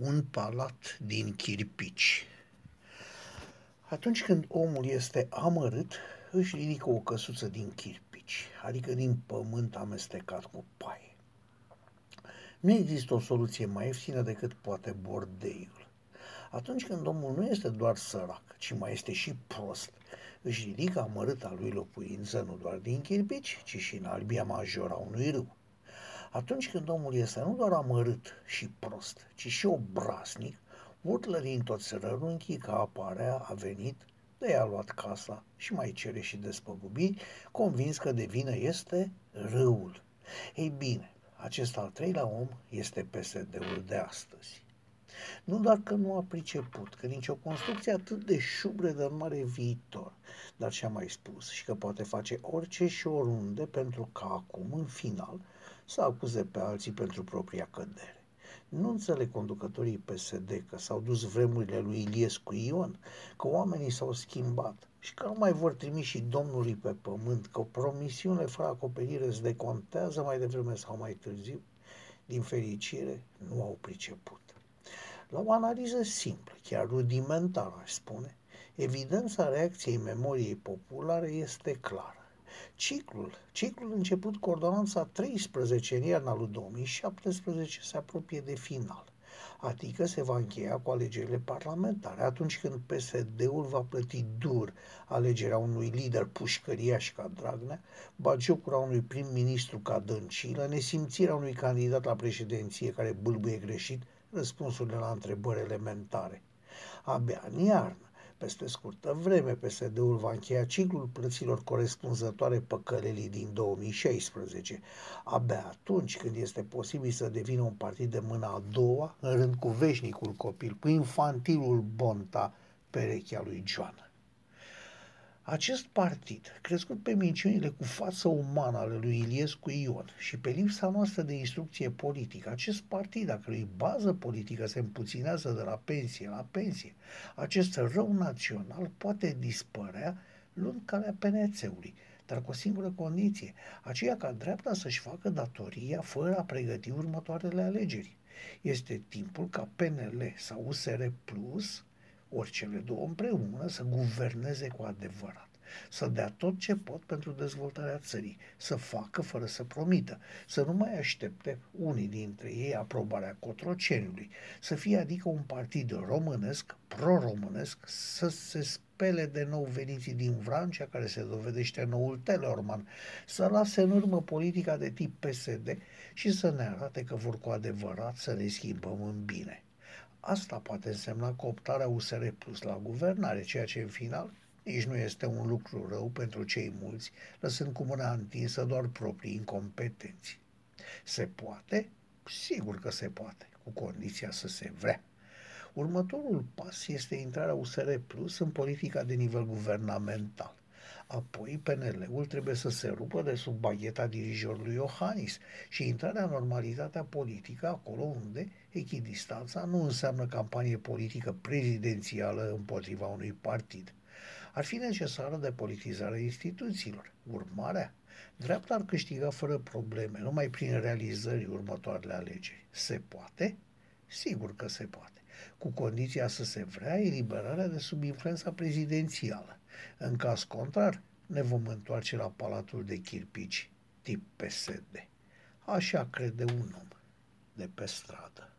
un palat din chirpici. Atunci când omul este amărât, își ridică o căsuță din chirpici, adică din pământ amestecat cu paie. Nu există o soluție mai ieftină decât poate bordeiul. Atunci când omul nu este doar sărac, ci mai este și prost, își ridică amărâta lui locuință nu doar din chirpici, ci și în albia majoră a unui râu. Atunci când omul este nu doar amărât și prost, ci și obraznic, urlă din toți rărunchii că aparea a venit, de a luat casa și mai cere și despăgubiri, convins că de vină este râul. Ei bine, acest al treilea om este PSD-ul de astăzi. Nu doar că nu a priceput, că nici o construcție atât de șubredă nu are viitor, dar și-a mai spus și că poate face orice și oriunde pentru ca acum, în final, să acuze pe alții pentru propria cădere. Nu înțeleg conducătorii PSD că s-au dus vremurile lui Iliescu Ion, că oamenii s-au schimbat și că nu mai vor trimi și Domnului pe pământ, că promisiunile fără acoperire îți decontează mai devreme sau mai târziu. Din fericire, nu au priceput. La o analiză simplă, chiar rudimentară, aș spune, evidența reacției memoriei populare este clară. Ciclul, ciclul început cu ordonanța 13 în iarna lui 2017 se apropie de final, adică se va încheia cu alegerile parlamentare, atunci când PSD-ul va plăti dur alegerea unui lider pușcăriaș ca Dragnea, bagiocura unui prim-ministru ca Dăncilă, nesimțirea unui candidat la președinție care bâlbâie greșit răspunsurile la întrebări elementare. Abia în iarnă, peste scurtă vreme, PSD-ul va încheia ciclul plăților corespunzătoare păcălelii din 2016. Abia atunci când este posibil să devină un partid de mâna a doua, în rând cu veșnicul copil, cu infantilul Bonta, perechea lui Joana. Acest partid, crescut pe minciunile cu față umană ale lui Iliescu Ion și pe lipsa noastră de instrucție politică, acest partid, a cărui bază politică se împuținează de la pensie la pensie, acest rău național poate dispărea luând calea penețeului, dar cu o singură condiție, aceea ca dreapta să-și facă datoria fără a pregăti următoarele alegeri. Este timpul ca PNL sau USR Plus ori cele două împreună să guverneze cu adevărat, să dea tot ce pot pentru dezvoltarea țării, să facă fără să promită, să nu mai aștepte unii dintre ei aprobarea Cotroceniului, să fie adică un partid românesc, pro-românesc, să se spele de nou veniții din Vrancea, care se dovedește noul Telorman, să lase în urmă politica de tip PSD și să ne arate că vor cu adevărat să ne schimbăm în bine. Asta poate însemna cooptarea USR Plus la guvernare, ceea ce în final nici nu este un lucru rău pentru cei mulți, lăsând cu mâna întinsă doar proprii incompetenți. Se poate? Sigur că se poate, cu condiția să se vrea. Următorul pas este intrarea USR Plus în politica de nivel guvernamental. Apoi PNL-ul trebuie să se rupă de sub bagheta dirijorului Iohannis și intrarea în normalitatea politică acolo unde echidistanța nu înseamnă campanie politică prezidențială împotriva unui partid. Ar fi necesară depolitizarea instituțiilor. Urmarea? Dreapta ar câștiga fără probleme, numai prin realizări următoarele alegeri. Se poate? Sigur că se poate, cu condiția să se vrea eliberarea de sub influența prezidențială. În caz contrar, ne vom întoarce la palatul de chirpici tip PSD. Așa crede un om de pe stradă.